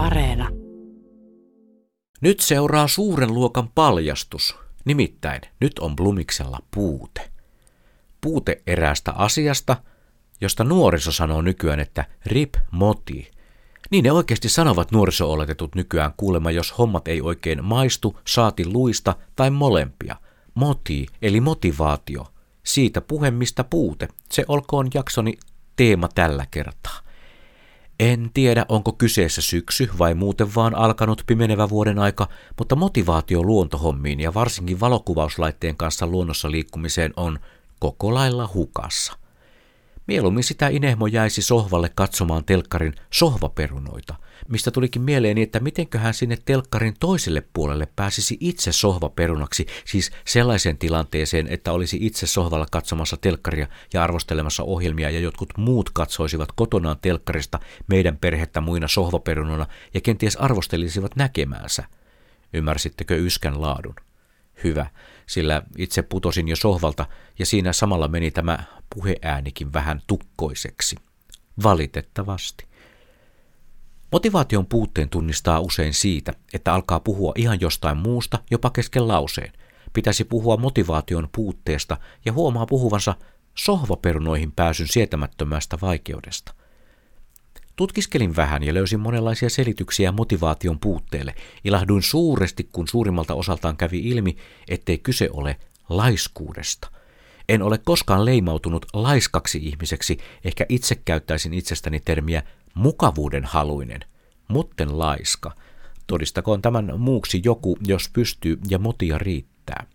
Areena. Nyt seuraa suuren luokan paljastus. Nimittäin nyt on Blumiksella puute. Puute eräästä asiasta, josta nuoriso sanoo nykyään, että rip moti. Niin ne oikeasti sanovat nuoriso-oletetut nykyään kuulemma, jos hommat ei oikein maistu, saati luista tai molempia. Moti, eli motivaatio. Siitä puhemista puute. Se olkoon jaksoni teema tällä kertaa. En tiedä, onko kyseessä syksy vai muuten vaan alkanut pimenevä vuoden aika, mutta motivaatio luontohommiin ja varsinkin valokuvauslaitteen kanssa luonnossa liikkumiseen on koko lailla hukassa. Mieluummin sitä Inehmo jäisi sohvalle katsomaan telkkarin sohvaperunoita, mistä tulikin mieleeni, että mitenköhän sinne telkkarin toiselle puolelle pääsisi itse sohvaperunaksi, siis sellaiseen tilanteeseen, että olisi itse sohvalla katsomassa telkkaria ja arvostelemassa ohjelmia ja jotkut muut katsoisivat kotonaan telkkarista meidän perhettä muina sohvaperunona ja kenties arvostelisivat näkemäänsä. Ymmärsittekö yskän laadun? Hyvä, sillä itse putosin jo sohvalta ja siinä samalla meni tämä puheäänikin vähän tukkoiseksi. Valitettavasti. Motivaation puutteen tunnistaa usein siitä, että alkaa puhua ihan jostain muusta, jopa kesken lauseen. Pitäisi puhua motivaation puutteesta ja huomaa puhuvansa sohvaperunoihin pääsyn sietämättömästä vaikeudesta. Tutkiskelin vähän ja löysin monenlaisia selityksiä motivaation puutteelle. Ilahduin suuresti, kun suurimmalta osaltaan kävi ilmi, ettei kyse ole laiskuudesta. En ole koskaan leimautunut laiskaksi ihmiseksi, ehkä itse käyttäisin itsestäni termiä mukavuuden haluinen, mutten laiska. Todistakoon tämän muuksi joku, jos pystyy ja motia riittää.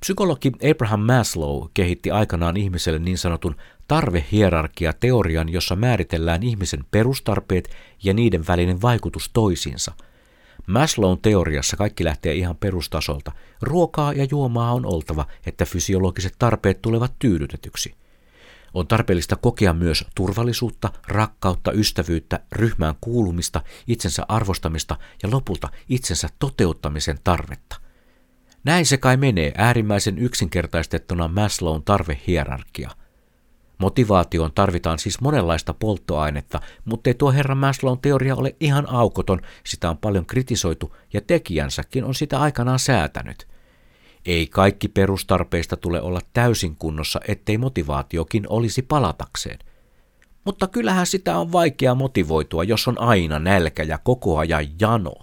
Psykologi Abraham Maslow kehitti aikanaan ihmiselle niin sanotun tarvehierarkia-teorian, jossa määritellään ihmisen perustarpeet ja niiden välinen vaikutus toisiinsa. Maslown teoriassa kaikki lähtee ihan perustasolta. Ruokaa ja juomaa on oltava, että fysiologiset tarpeet tulevat tyydytetyksi. On tarpeellista kokea myös turvallisuutta, rakkautta, ystävyyttä, ryhmään kuulumista, itsensä arvostamista ja lopulta itsensä toteuttamisen tarvetta. Näin se kai menee äärimmäisen yksinkertaistettuna Maslown tarvehierarkia. Motivaatioon tarvitaan siis monenlaista polttoainetta, mutta ei tuo herra Maslown teoria ole ihan aukoton, sitä on paljon kritisoitu ja tekijänsäkin on sitä aikanaan säätänyt. Ei kaikki perustarpeista tule olla täysin kunnossa, ettei motivaatiokin olisi palatakseen. Mutta kyllähän sitä on vaikea motivoitua, jos on aina nälkä ja koko ajan jano.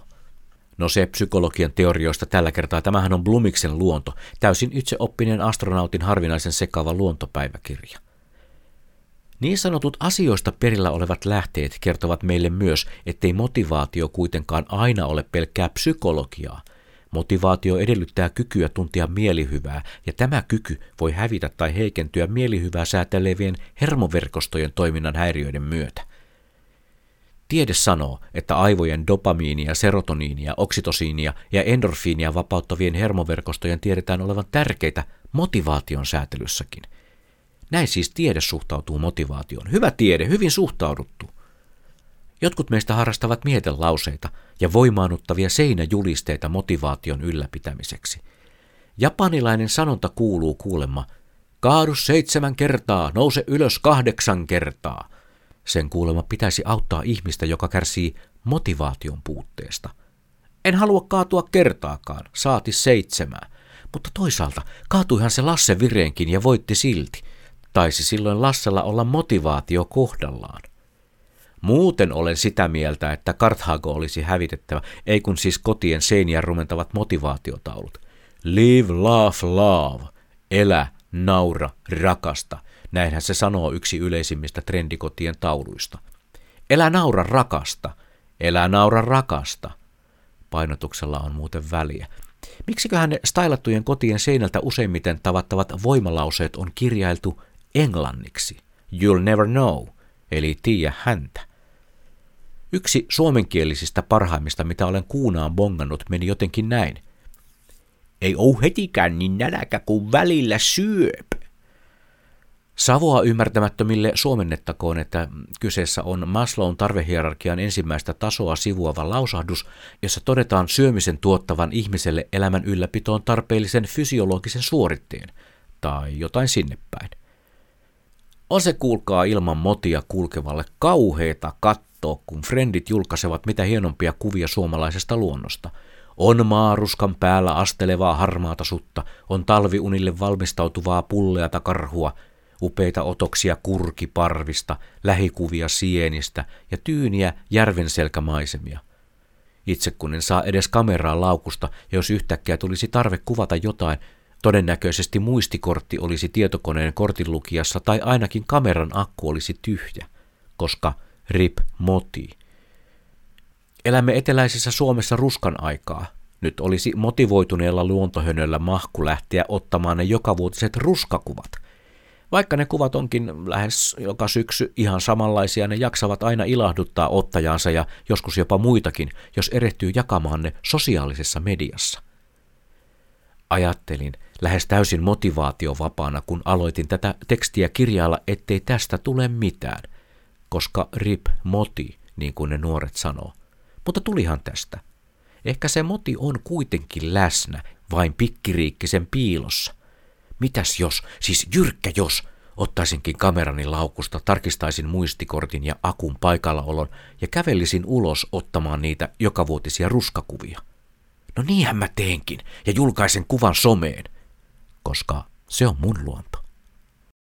No se psykologian teorioista tällä kertaa, tämähän on Blumiksen luonto, täysin itseoppinen astronautin harvinaisen sekava luontopäiväkirja. Niin sanotut asioista perillä olevat lähteet kertovat meille myös, ettei motivaatio kuitenkaan aina ole pelkkää psykologiaa. Motivaatio edellyttää kykyä tuntia mielihyvää, ja tämä kyky voi hävitä tai heikentyä mielihyvää säätelevien hermoverkostojen toiminnan häiriöiden myötä. Tiede sanoo, että aivojen dopamiinia, serotoniinia, oksitosiinia ja endorfiinia vapauttavien hermoverkostojen tiedetään olevan tärkeitä motivaation säätelyssäkin. Näin siis tiede suhtautuu motivaatioon. Hyvä tiede, hyvin suhtauduttu. Jotkut meistä harrastavat mietelauseita ja voimaannuttavia seinäjulisteita motivaation ylläpitämiseksi. Japanilainen sanonta kuuluu kuulemma, kaadu seitsemän kertaa, nouse ylös kahdeksan kertaa. Sen kuulemma pitäisi auttaa ihmistä, joka kärsii motivaation puutteesta. En halua kaatua kertaakaan, saati seitsemää. Mutta toisaalta kaatuihan se Lasse Vireenkin ja voitti silti. Taisi silloin Lassella olla motivaatio kohdallaan. Muuten olen sitä mieltä, että Karthago olisi hävitettävä, ei kun siis kotien seiniä rumentavat motivaatiotaulut. Live, laugh, love. Elä, naura, rakasta. Näinhän se sanoo yksi yleisimmistä trendikotien tauluista. Elä naura rakasta. Elä naura rakasta. Painotuksella on muuten väliä. Miksiköhän ne stylattujen kotien seinältä useimmiten tavattavat voimalauseet on kirjailtu englanniksi? You'll never know, eli tiedä häntä. Yksi suomenkielisistä parhaimmista, mitä olen kuunaan bongannut, meni jotenkin näin. Ei oo hetikään niin näläkä kuin välillä syöp. Savoa ymmärtämättömille suomennettakoon, että kyseessä on Maslown tarvehierarkian ensimmäistä tasoa sivuava lausahdus, jossa todetaan syömisen tuottavan ihmiselle elämän ylläpitoon tarpeellisen fysiologisen suoritteen, tai jotain sinne päin. On se kuulkaa ilman motia kulkevalle kauheeta kattoa kun frendit julkaisevat mitä hienompia kuvia suomalaisesta luonnosta. On maaruskan päällä astelevaa harmaata sutta, on talviunille valmistautuvaa pulleata karhua, upeita otoksia kurkiparvista, lähikuvia sienistä ja tyyniä järvenselkämaisemia. Itse kun en saa edes kameraa laukusta, ja jos yhtäkkiä tulisi tarve kuvata jotain, todennäköisesti muistikortti olisi tietokoneen kortinlukijassa tai ainakin kameran akku olisi tyhjä, koska rip moti. Elämme eteläisessä Suomessa ruskan aikaa. Nyt olisi motivoituneella luontohönöllä mahku lähteä ottamaan ne jokavuotiset ruskakuvat – vaikka ne kuvat onkin lähes joka syksy ihan samanlaisia, ne jaksavat aina ilahduttaa ottajansa ja joskus jopa muitakin, jos erehtyy jakamaan ne sosiaalisessa mediassa. Ajattelin lähes täysin motivaatiovapaana, kun aloitin tätä tekstiä kirjailla, ettei tästä tule mitään, koska rip moti, niin kuin ne nuoret sanoo. Mutta tulihan tästä. Ehkä se moti on kuitenkin läsnä, vain pikkiriikkisen piilossa. Mitäs jos, siis jyrkkä jos, ottaisinkin kamerani laukusta, tarkistaisin muistikortin ja akun paikallaolon ja kävelisin ulos ottamaan niitä jokavuotisia ruskakuvia. No niinhän mä teenkin ja julkaisen kuvan someen, koska se on mun luonto.